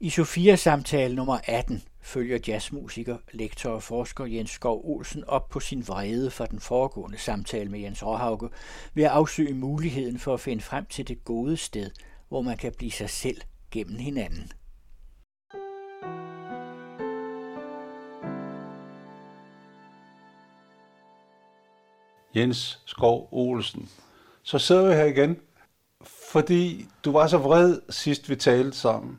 I Sofia-samtale nummer 18 følger jazzmusiker, lektor og forsker Jens Skov Olsen op på sin vrede fra den foregående samtale med Jens Råhauke ved at afsøge muligheden for at finde frem til det gode sted, hvor man kan blive sig selv gennem hinanden. Jens Skov Olsen. Så sidder vi her igen, fordi du var så vred sidst vi talte sammen.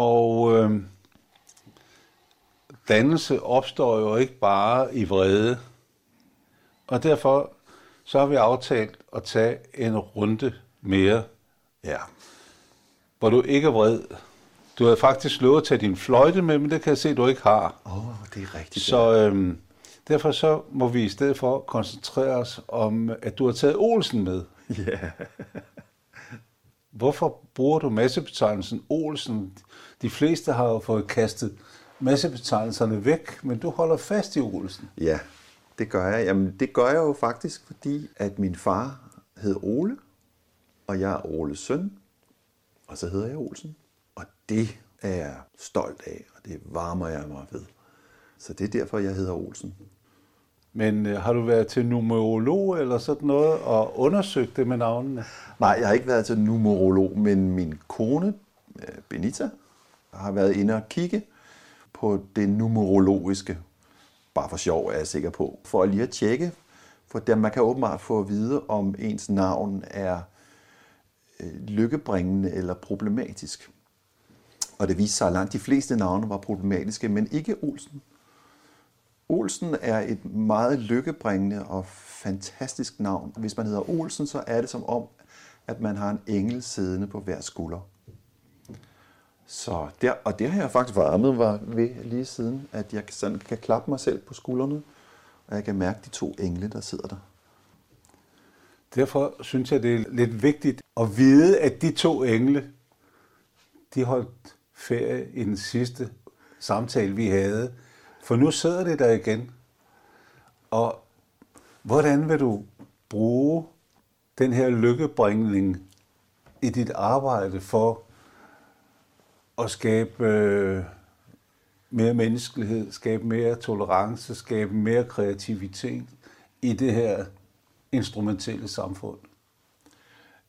Og øh, dannelse opstår jo ikke bare i vrede. Og derfor så har vi aftalt at tage en runde mere. Ja. Hvor du ikke er vred. Du havde faktisk lovet at tage din fløjte med, men det kan jeg se, du ikke har. Åh, oh, det er rigtigt. Så øh, derfor så må vi i stedet for koncentrere os om, at du har taget Olsen med. Ja. Yeah. Hvorfor bruger du massebetegnelsen Olsen? De fleste har jo fået kastet massebetegnelserne væk, men du holder fast i Olsen. Ja, det gør jeg. Jamen, det gør jeg jo faktisk, fordi at min far hed Ole, og jeg er Oles søn, og så hedder jeg Olsen. Og det er jeg stolt af, og det varmer jeg mig ved. Så det er derfor, jeg hedder Olsen. Men øh, har du været til numerolog eller sådan noget og undersøgt det med navnene? Nej, jeg har ikke været til numerolog, men min kone, øh, Benita, har været inde og kigge på det numerologiske. Bare for sjov er jeg sikker på. For lige at tjekke, for der man kan åbenbart få at vide, om ens navn er øh, lykkebringende eller problematisk. Og det viste sig, at langt de fleste navne var problematiske, men ikke Olsen. Olsen er et meget lykkebringende og fantastisk navn. Hvis man hedder Olsen, så er det som om, at man har en engel siddende på hver skulder. Så der, og det har jeg faktisk varmet var ved lige siden, at jeg sådan kan klappe mig selv på skuldrene, og jeg kan mærke de to engle, der sidder der. Derfor synes jeg, det er lidt vigtigt at vide, at de to engle, de holdt ferie i den sidste samtale, vi havde. For nu sidder det der igen. Og hvordan vil du bruge den her lykkebringning i dit arbejde for at skabe øh, mere menneskelighed, skabe mere tolerance, skabe mere kreativitet i det her instrumentelle samfund?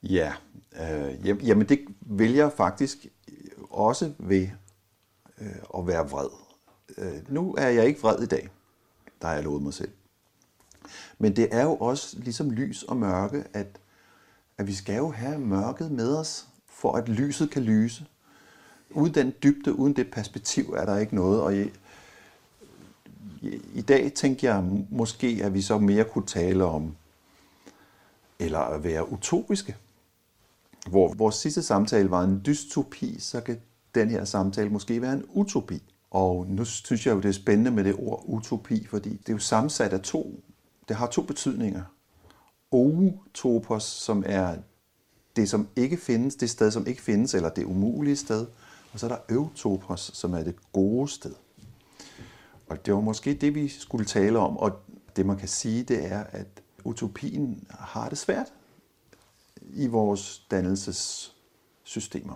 Ja, øh, jamen det vælger jeg faktisk også ved øh, at være vred. Øh, nu er jeg ikke vred i dag, der har jeg lovet mig selv. Men det er jo også ligesom lys og mørke, at, at vi skal jo have mørket med os, for at lyset kan lyse. Uden den dybde, uden det perspektiv, er der ikke noget. Og i, i, i dag tænker jeg måske, at vi så mere kunne tale om, eller at være utopiske. Hvor vores sidste samtale var en dystopi, så kan den her samtale måske være en utopi. Og nu synes jeg jo, det er spændende med det ord utopi, fordi det er jo sammensat af to. Det har to betydninger. Outopos, som er det, som ikke findes, det sted, som ikke findes, eller det umulige sted. Og så er der Øvtopos, som er det gode sted. Og det var måske det, vi skulle tale om. Og det, man kan sige, det er, at utopien har det svært i vores dannelsessystemer.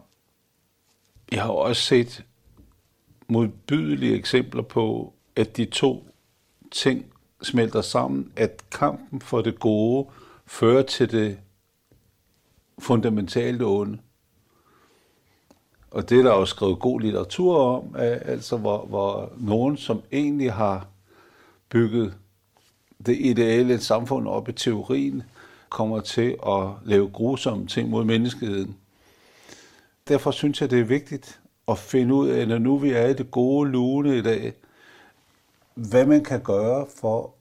Jeg har også set modbydelige eksempler på, at de to ting smelter sammen, at kampen for det gode fører til det fundamentale onde. Og det er der jo skrevet god litteratur om, altså hvor, hvor nogen, som egentlig har bygget det ideelle samfund op i teorien, kommer til at lave grusomme ting mod menneskeheden. Derfor synes jeg, det er vigtigt at finde ud af, når nu vi er i det gode lune i dag, hvad man kan gøre for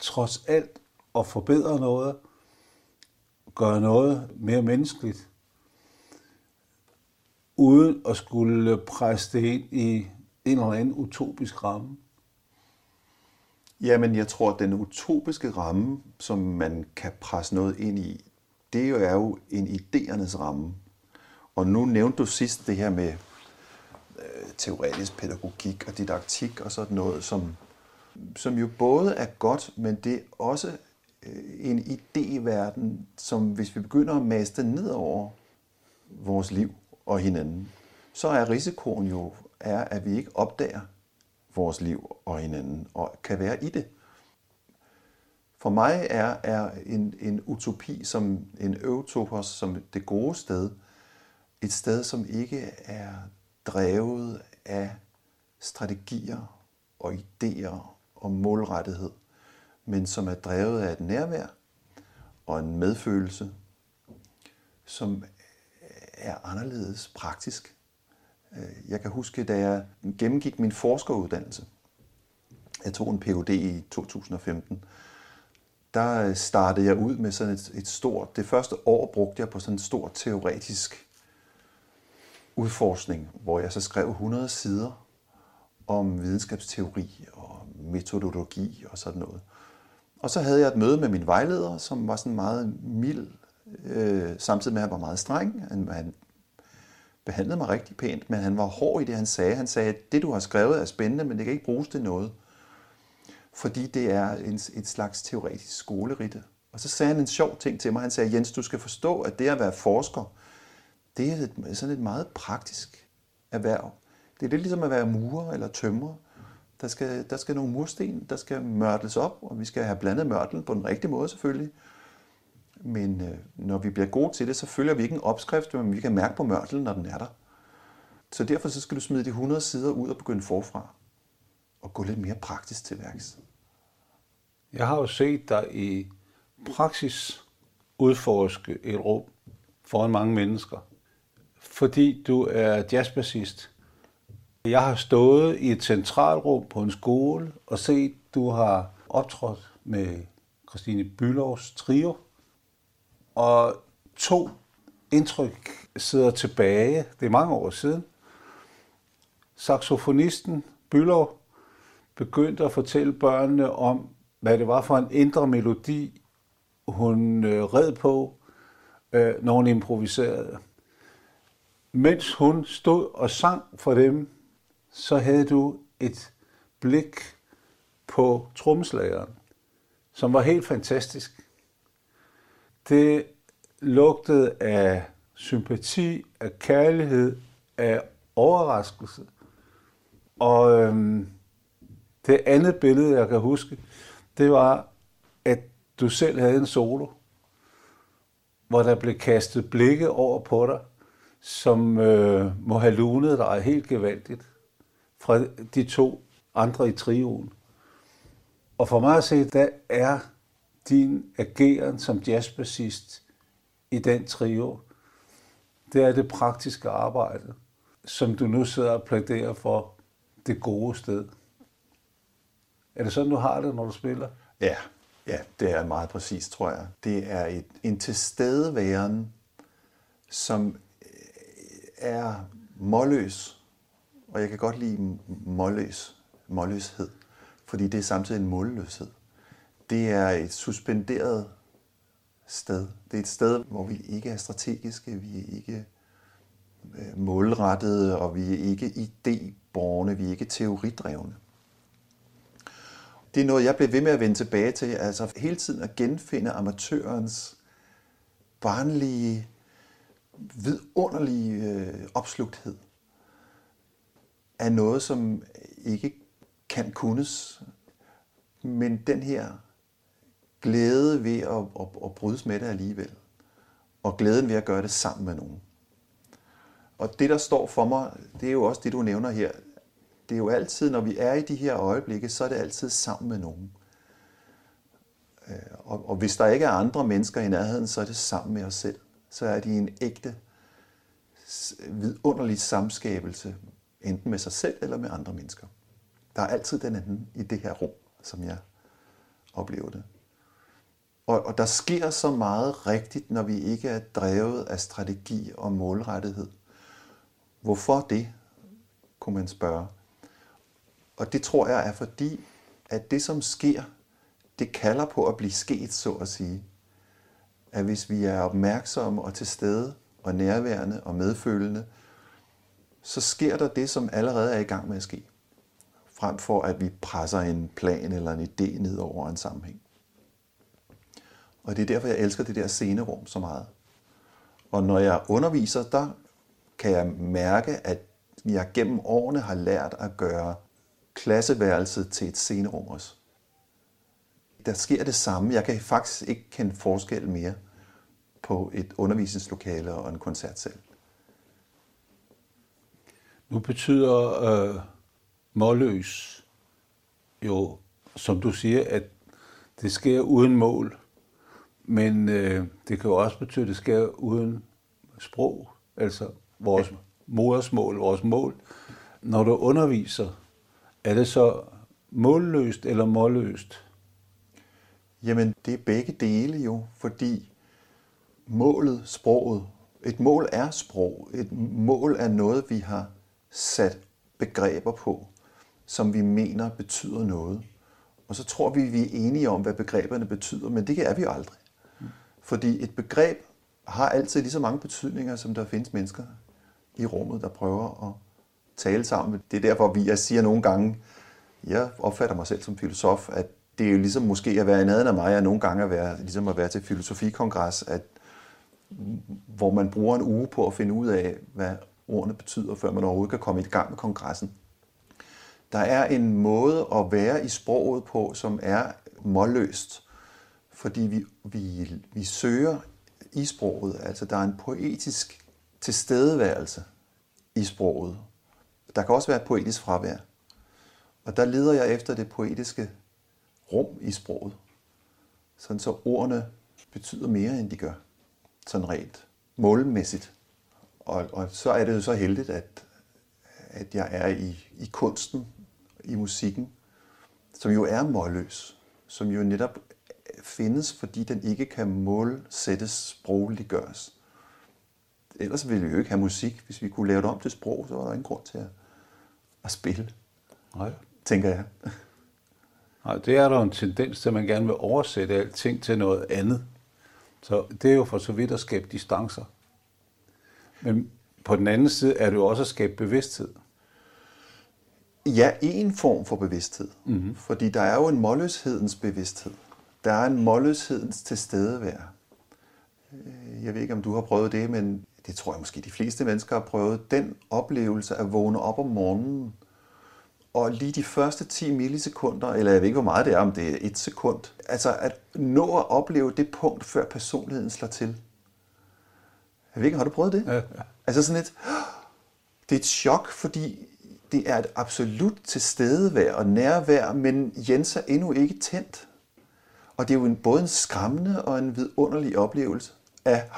trods alt at forbedre noget, gøre noget mere menneskeligt, uden at skulle presse det ind i en eller anden utopisk ramme. Jamen, jeg tror, at den utopiske ramme, som man kan presse noget ind i, det er jo en idéernes ramme. Og nu nævnte du sidst det her med øh, teoretisk pædagogik og didaktik og sådan noget, som, som jo både er godt, men det er også øh, en idéverden, som hvis vi begynder at maste ned over vores liv og hinanden, så er risikoen jo, er, at vi ikke opdager vores liv og hinanden, og kan være i det. For mig er, er en, en utopi som en øvtopos, som det gode sted, et sted, som ikke er drevet af strategier og idéer og målrettighed, men som er drevet af et nærvær og en medfølelse, som er anderledes praktisk. Øh, jeg kan huske, da jeg gennemgik min forskeruddannelse, jeg tog en Ph.D. i 2015, der øh, startede jeg ud med sådan et, et stort, det første år brugte jeg på sådan en stor teoretisk udforskning, hvor jeg så skrev 100 sider om videnskabsteori og metodologi og sådan noget. Og så havde jeg et møde med min vejleder, som var sådan meget mild, øh, samtidig med at han var meget streng. Han, han behandlede mig rigtig pænt, men han var hård i det, han sagde. Han sagde, at det, du har skrevet, er spændende, men det kan ikke bruges til noget. Fordi det er en, et slags teoretisk skoleritte. Og så sagde han en sjov ting til mig. Han sagde, Jens, du skal forstå, at det at være forsker, det er et, sådan et meget praktisk erhverv. Det er lidt ligesom at være murer eller tømrer. Der skal, der skal nogle mursten, der skal mørtles op, og vi skal have blandet mørtel på den rigtige måde selvfølgelig. Men øh, når vi bliver gode til det, så følger vi ikke en opskrift, men vi kan mærke på mørtelen, når den er der. Så derfor så skal du smide de 100 sider ud og begynde forfra. Og gå lidt mere praktisk til værks. Jeg har jo set dig i praksis udforske et rum foran mange mennesker. Fordi du er jazzbassist. Jeg har stået i et centralrum på en skole og set, du har optrådt med Christine Bylovs trio. Og to indtryk sidder tilbage. Det er mange år siden. Saxofonisten Bylov begyndte at fortælle børnene om, hvad det var for en indre melodi, hun øh, red på, øh, når hun improviserede. Mens hun stod og sang for dem, så havde du et blik på trommeslageren, som var helt fantastisk. Det lugtede af sympati, af kærlighed, af overraskelse. Og øhm, det andet billede, jeg kan huske, det var, at du selv havde en solo, hvor der blev kastet blikke over på dig, som øh, må have lunet dig helt gevaldigt fra de to andre i trioen. Og for mig at se, der er din ageren som jazzbassist i den trio, det er det praktiske arbejde, som du nu sidder og plæderer for det gode sted. Er det sådan, du har det, når du spiller? Ja, ja det er meget præcis, tror jeg. Det er et, en tilstedeværen, som øh, er målløs. Og jeg kan godt lide målløs, målløshed, fordi det er samtidig en målløshed. Det er et suspenderet sted. Det er et sted, hvor vi ikke er strategiske, vi er ikke øh, målrettede, og vi er ikke idéborne, vi er ikke teoridrevne. Det er noget, jeg bliver ved med at vende tilbage til, altså hele tiden at genfinde amatørens barnlige, vidunderlige øh, opslugthed af noget, som ikke kan kunnes, men den her glæde ved at, at, at brydes med det alligevel, og glæden ved at gøre det sammen med nogen. Og det, der står for mig, det er jo også det, du nævner her. Det er jo altid, når vi er i de her øjeblikke, så er det altid sammen med nogen. Øh, og, og hvis der ikke er andre mennesker i nærheden, så er det sammen med os selv. Så er de en ægte, vidunderlig samskabelse, enten med sig selv eller med andre mennesker. Der er altid den anden i det her rum, som jeg oplever det. Og, og der sker så meget rigtigt, når vi ikke er drevet af strategi og målrettighed. Hvorfor det, kunne man spørge. Og det tror jeg er fordi, at det som sker, det kalder på at blive sket, så at sige. At hvis vi er opmærksomme og til stede og nærværende og medfølende, så sker der det, som allerede er i gang med at ske. Frem for at vi presser en plan eller en idé ned over en sammenhæng. Og det er derfor, jeg elsker det der scenerum så meget. Og når jeg underviser, der kan jeg mærke, at jeg gennem årene har lært at gøre klasseværelset til et scenerum også. Der sker det samme. Jeg kan faktisk ikke kende forskel mere på et undervisningslokale og en koncertsal. Nu betyder øh, målløs jo, som du siger, at det sker uden mål. Men øh, det kan jo også betyde, at det sker uden sprog, altså vores ja. modersmål, vores mål. Når du underviser, er det så målløst eller målløst? Jamen, det er begge dele jo, fordi målet, sproget, et mål er sprog. Et mål er noget, vi har sat begreber på, som vi mener betyder noget. Og så tror vi, vi er enige om, hvad begreberne betyder, men det er vi jo aldrig. Fordi et begreb har altid lige så mange betydninger, som der findes mennesker i rummet, der prøver at tale sammen. Det er derfor, vi jeg siger nogle gange, jeg opfatter mig selv som filosof, at det er jo ligesom måske at være i nærheden af mig, og nogle gange at være, ligesom at være til filosofikongres, at, hvor man bruger en uge på at finde ud af, hvad ordene betyder, før man overhovedet kan komme i gang med kongressen. Der er en måde at være i sproget på, som er målløst, fordi vi, vi, vi søger i sproget. Altså der er en poetisk tilstedeværelse i sproget. Der kan også være et poetisk fravær. Og der leder jeg efter det poetiske rum i sproget. Sådan så ordene betyder mere, end de gør. Sådan rent målmæssigt. Og, og så er det jo så heldigt, at, at jeg er i, i kunsten, i musikken, som jo er målløs, som jo netop findes, fordi den ikke kan målsættes, sprogliggøres. Ellers ville vi jo ikke have musik. Hvis vi kunne lave det om til sprog, så var der ingen grund til at, at spille. Nej. Tænker jeg. Nej, det er der en tendens til, at man gerne vil oversætte alting til noget andet. Så det er jo for så vidt at skabe distancer. Men på den anden side er det jo også at skabe bevidsthed. Ja, en form for bevidsthed. Mm-hmm. Fordi der er jo en målløshedens bevidsthed. Der er en målløshedens tilstedevær. Øh, jeg ved ikke, om du har prøvet det, men det tror jeg måske de fleste mennesker har prøvet. Den oplevelse at vågne op om morgenen, og lige de første 10 millisekunder, eller jeg ved ikke, hvor meget det er, om det er et sekund, altså at nå at opleve det punkt, før personligheden slår til. Jeg ved ikke, har du prøvet det? Ja, ja. Altså sådan et, det er et chok, fordi det er et absolut tilstedevær og nærvær, men Jens er endnu ikke tændt. Og det er jo en, både en skræmmende og en vidunderlig oplevelse af,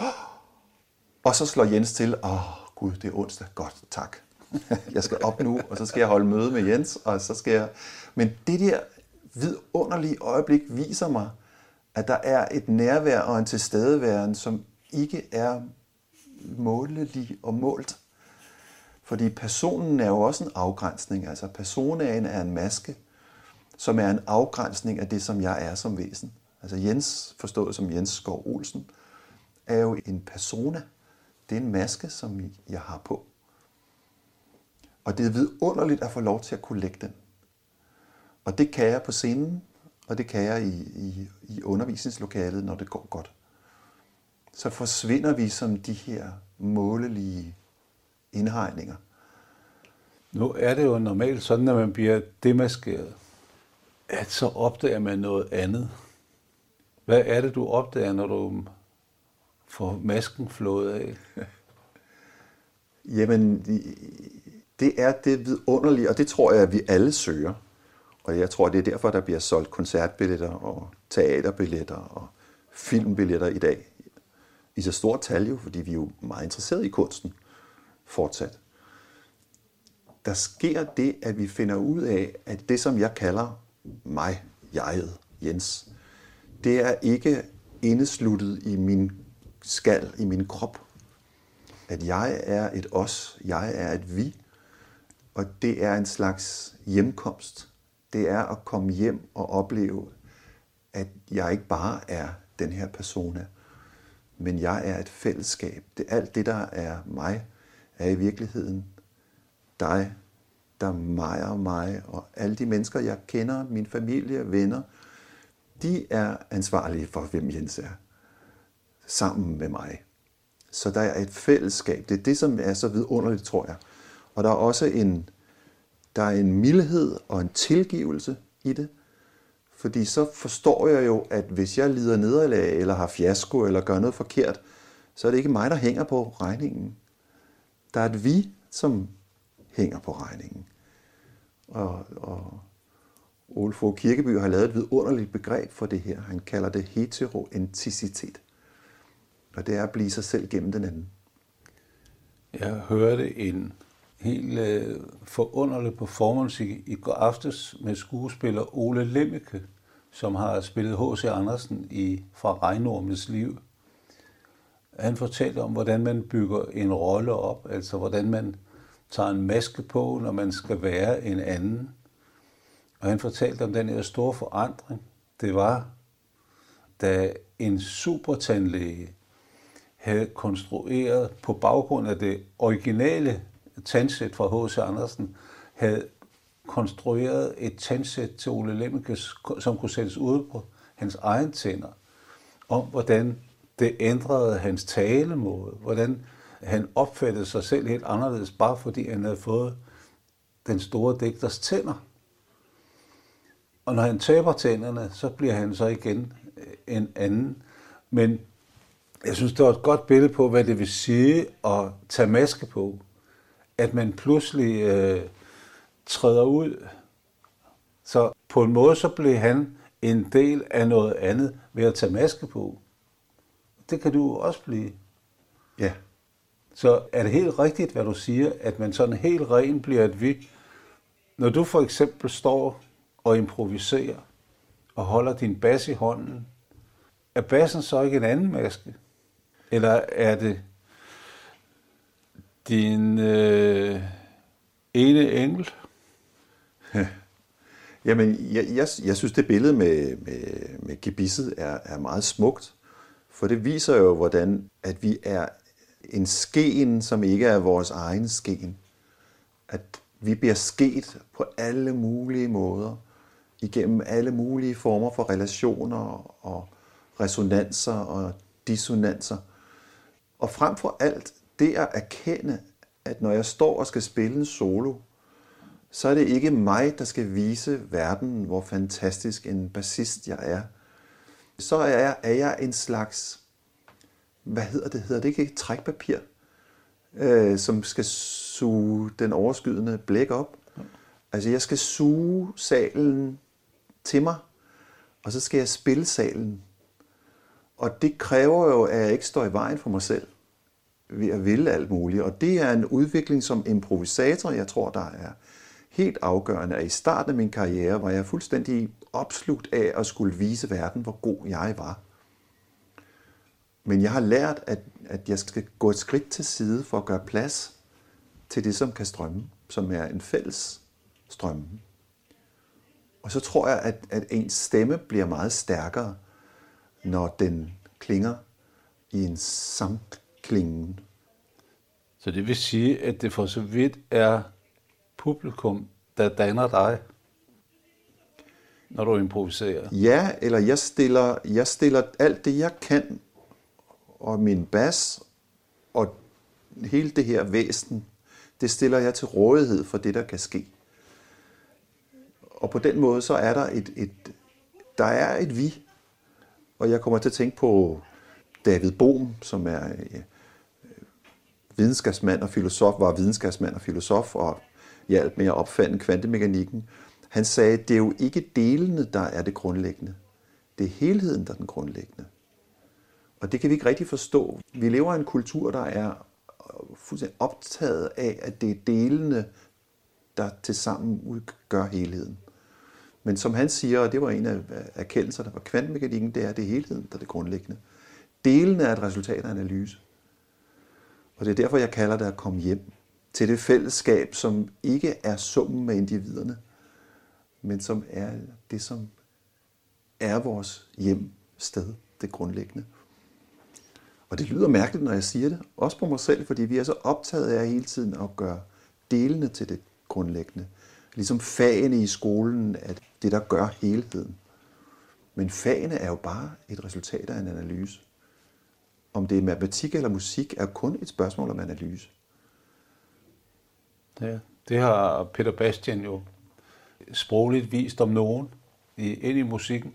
og så slår Jens til, åh oh, gud, det er onsdag, godt, tak. jeg skal op nu, og så skal jeg holde møde med Jens, og så skal jeg... Men det der vidunderlige øjeblik viser mig, at der er et nærvær og en tilstedeværen, som ikke er målelig og målt. Fordi personen er jo også en afgrænsning. Altså personaen er en maske, som er en afgrænsning af det, som jeg er som væsen. Altså Jens, forstået som Jens Skov Olsen, er jo en persona. Det er en maske, som jeg har på. Og det er vidunderligt at få lov til at kunne lægge den. Og det kan jeg på scenen, og det kan jeg i, i, i undervisningslokalet, når det går godt. Så forsvinder vi som de her målelige indhegninger. Nu er det jo normalt sådan, at man bliver demaskeret, at så opdager man noget andet. Hvad er det, du opdager, når du får masken flået af? Jamen, det er det vidunderlige, og det tror jeg, at vi alle søger. Og jeg tror, det er derfor, der bliver solgt koncertbilletter og teaterbilletter og filmbilletter i dag. I så stort tal jo, fordi vi er jo meget interesserede i kunsten fortsat. Der sker det, at vi finder ud af, at det, som jeg kalder mig, jeget, Jens, det er ikke indesluttet i min skal, i min krop. At jeg er et os, jeg er et vi, og det er en slags hjemkomst. Det er at komme hjem og opleve, at jeg ikke bare er den her persona, men jeg er et fællesskab. Det alt det, der er mig, er i virkeligheden dig, der mejer mig, og alle de mennesker, jeg kender, min familie, venner, de er ansvarlige for, hvem Jens er, sammen med mig. Så der er et fællesskab. Det er det, som er så vidunderligt, tror jeg. Og der er også en, der er en mildhed og en tilgivelse i det. Fordi så forstår jeg jo, at hvis jeg lider nederlag, eller har fiasko, eller gør noget forkert, så er det ikke mig, der hænger på regningen. Der er et vi, som hænger på regningen. Og, og Ole Fogh Kirkeby har lavet et vidunderligt begreb for det her. Han kalder det heteroenticitet. Og det er at blive sig selv gennem den anden. Jeg hørte en helt øh, forunderlig performance i, i går aftes med skuespiller Ole Lemmeke, som har spillet H.C. Andersen i Fra Regnormens liv. Han fortalte om, hvordan man bygger en rolle op, altså hvordan man tager en maske på, når man skal være en anden. Og han fortalte om den her store forandring. Det var, da en supertandlæge havde konstrueret på baggrund af det originale tandsæt fra H.C. Andersen, havde konstrueret et tandsæt til Ole Lemke, som kunne sættes ud på hans egen tænder, om hvordan det ændrede hans talemåde, hvordan han opfattede sig selv helt anderledes, bare fordi han havde fået den store digters tænder. Og når han taber tænderne, så bliver han så igen øh, en anden. Men jeg synes, det var et godt billede på, hvad det vil sige at tage maske på. At man pludselig øh, træder ud. Så på en måde, så blev han en del af noget andet ved at tage maske på. Det kan du også blive. Ja. Så er det helt rigtigt, hvad du siger, at man sådan helt ren bliver et vi. Når du for eksempel står og improviserer og holder din bas i hånden, er bassen så ikke en anden maske? Eller er det din øh, ene engel? Jamen, jeg, jeg, jeg synes, det billede med, med, med gebisset er, er meget smukt, for det viser jo, hvordan at vi er en sken, som ikke er vores egen sken. At vi bliver sket på alle mulige måder, igennem alle mulige former for relationer og resonanser og dissonanser. Og frem for alt, det at erkende, at når jeg står og skal spille en solo, så er det ikke mig, der skal vise verden, hvor fantastisk en bassist jeg er. Så er jeg, er jeg en slags, hvad hedder det? Hedder det ikke et trækpapir, øh, som skal suge den overskydende blæk op? Altså jeg skal suge salen til mig, og så skal jeg spille salen. Og det kræver jo, at jeg ikke står i vejen for mig selv ved at ville alt muligt. Og det er en udvikling som improvisator, jeg tror, der er helt afgørende. At i starten af min karriere var jeg fuldstændig opslugt af at skulle vise verden, hvor god jeg var. Men jeg har lært, at, at jeg skal gå et skridt til side for at gøre plads til det, som kan strømme, som er en fælles strømme. Og så tror jeg, at, at ens stemme bliver meget stærkere, når den klinger i en samklingen. Så det vil sige, at det for så vidt er publikum, der danner dig, når du improviserer? Ja, eller jeg stiller, jeg stiller alt det, jeg kan, og min bas, og hele det her væsen, det stiller jeg til rådighed for det, der kan ske. Og på den måde, så er der et, et der er et vi. Og jeg kommer til at tænke på David Bohm, som er øh, videnskabsmand og filosof, var videnskabsmand og filosof, og hjalp med at opfinde kvantemekanikken. Han sagde, det er jo ikke delene, der er det grundlæggende. Det er helheden, der er den grundlæggende. Og det kan vi ikke rigtig forstå. Vi lever i en kultur, der er øh, fuldstændig optaget af, at det er delene, der tilsammen udgør helheden. Men som han siger, og det var en af erkendelserne fra kvantemekanikken, det er, det er helheden, der er det grundlæggende. Delene er et resultat af analyse. Og det er derfor, jeg kalder det at komme hjem til det fællesskab, som ikke er summen af individerne, men som er det, som er vores hjemsted, det grundlæggende. Og det lyder mærkeligt, når jeg siger det, også på mig selv, fordi vi er så optaget af hele tiden at gøre delene til det grundlæggende. Ligesom fagene i skolen er det, der gør helheden. Men fagene er jo bare et resultat af en analyse. om det er matematik eller musik, er kun et spørgsmål om analyse. Ja, det har Peter Bastian jo sprogligt vist om nogen i, ind i musikken.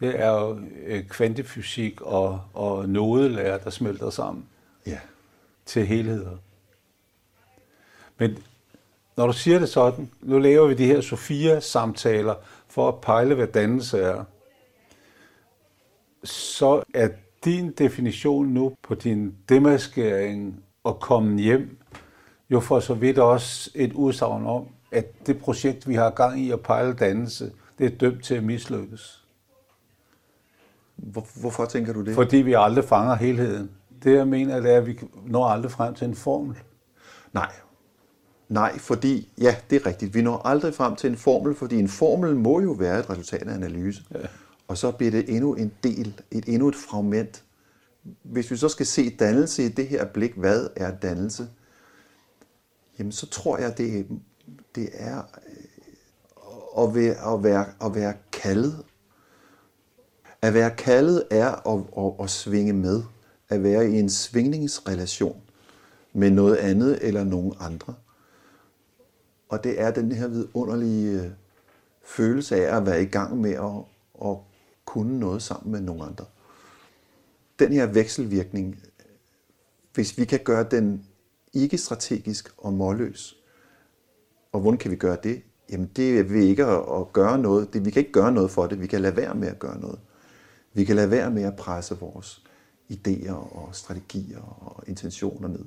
Det er jo øh, kvantefysik og, og nodelærer, der smelter sammen Ja. til helheder. Men når du siger det sådan, nu laver vi de her Sofia-samtaler for at pejle, hvad dannelse er, så er din definition nu på din demaskering og komme hjem, jo for så vidt også et udsagn om, at det projekt, vi har gang i at pejle dannelse, det er dømt til at mislykkes. Hvor, hvorfor tænker du det? Fordi vi aldrig fanger helheden. Det jeg mener, det er, at vi når aldrig frem til en formel. Nej. Nej, fordi, ja, det er rigtigt. Vi når aldrig frem til en formel, fordi en formel må jo være et resultat af analyse. Ja. Og så bliver det endnu en del, et endnu et fragment. Hvis vi så skal se dannelse i det her blik, hvad er dannelse? Jamen, så tror jeg, det, det er øh, at være, at, være, at være kaldet. At være kaldet er at, at, at svinge med. At være i en svingningsrelation med noget andet eller nogen andre. Og det er den her vidunderlige øh, følelse af at være i gang med at, at kunne noget sammen med nogen andre. Den her vekselvirkning, hvis vi kan gøre den ikke strategisk og målløs, og hvordan kan vi gøre det? Jamen det er ved ikke at, at gøre noget. Det, vi kan ikke gøre noget for det. Vi kan lade være med at gøre noget. Vi kan lade være med at presse vores idéer og strategier og intentioner ned.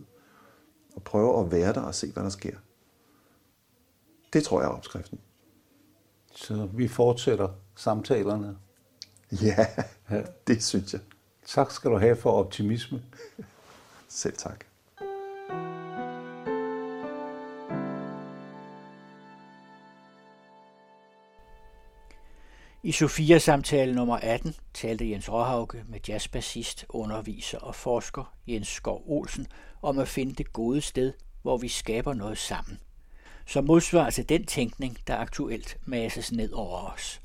Og prøve at være der og se, hvad der sker. Det tror jeg er opskriften. Så vi fortsætter samtalerne. Ja, Ja. det synes jeg. Tak skal du have for optimisme. Selv tak. I Sofia-samtale nummer 18 talte Jens Råhauke med jazzbassist, underviser og forsker Jens Skov Olsen om at finde det gode sted, hvor vi skaber noget sammen. Som modsvar til den tænkning, der aktuelt masses ned over os.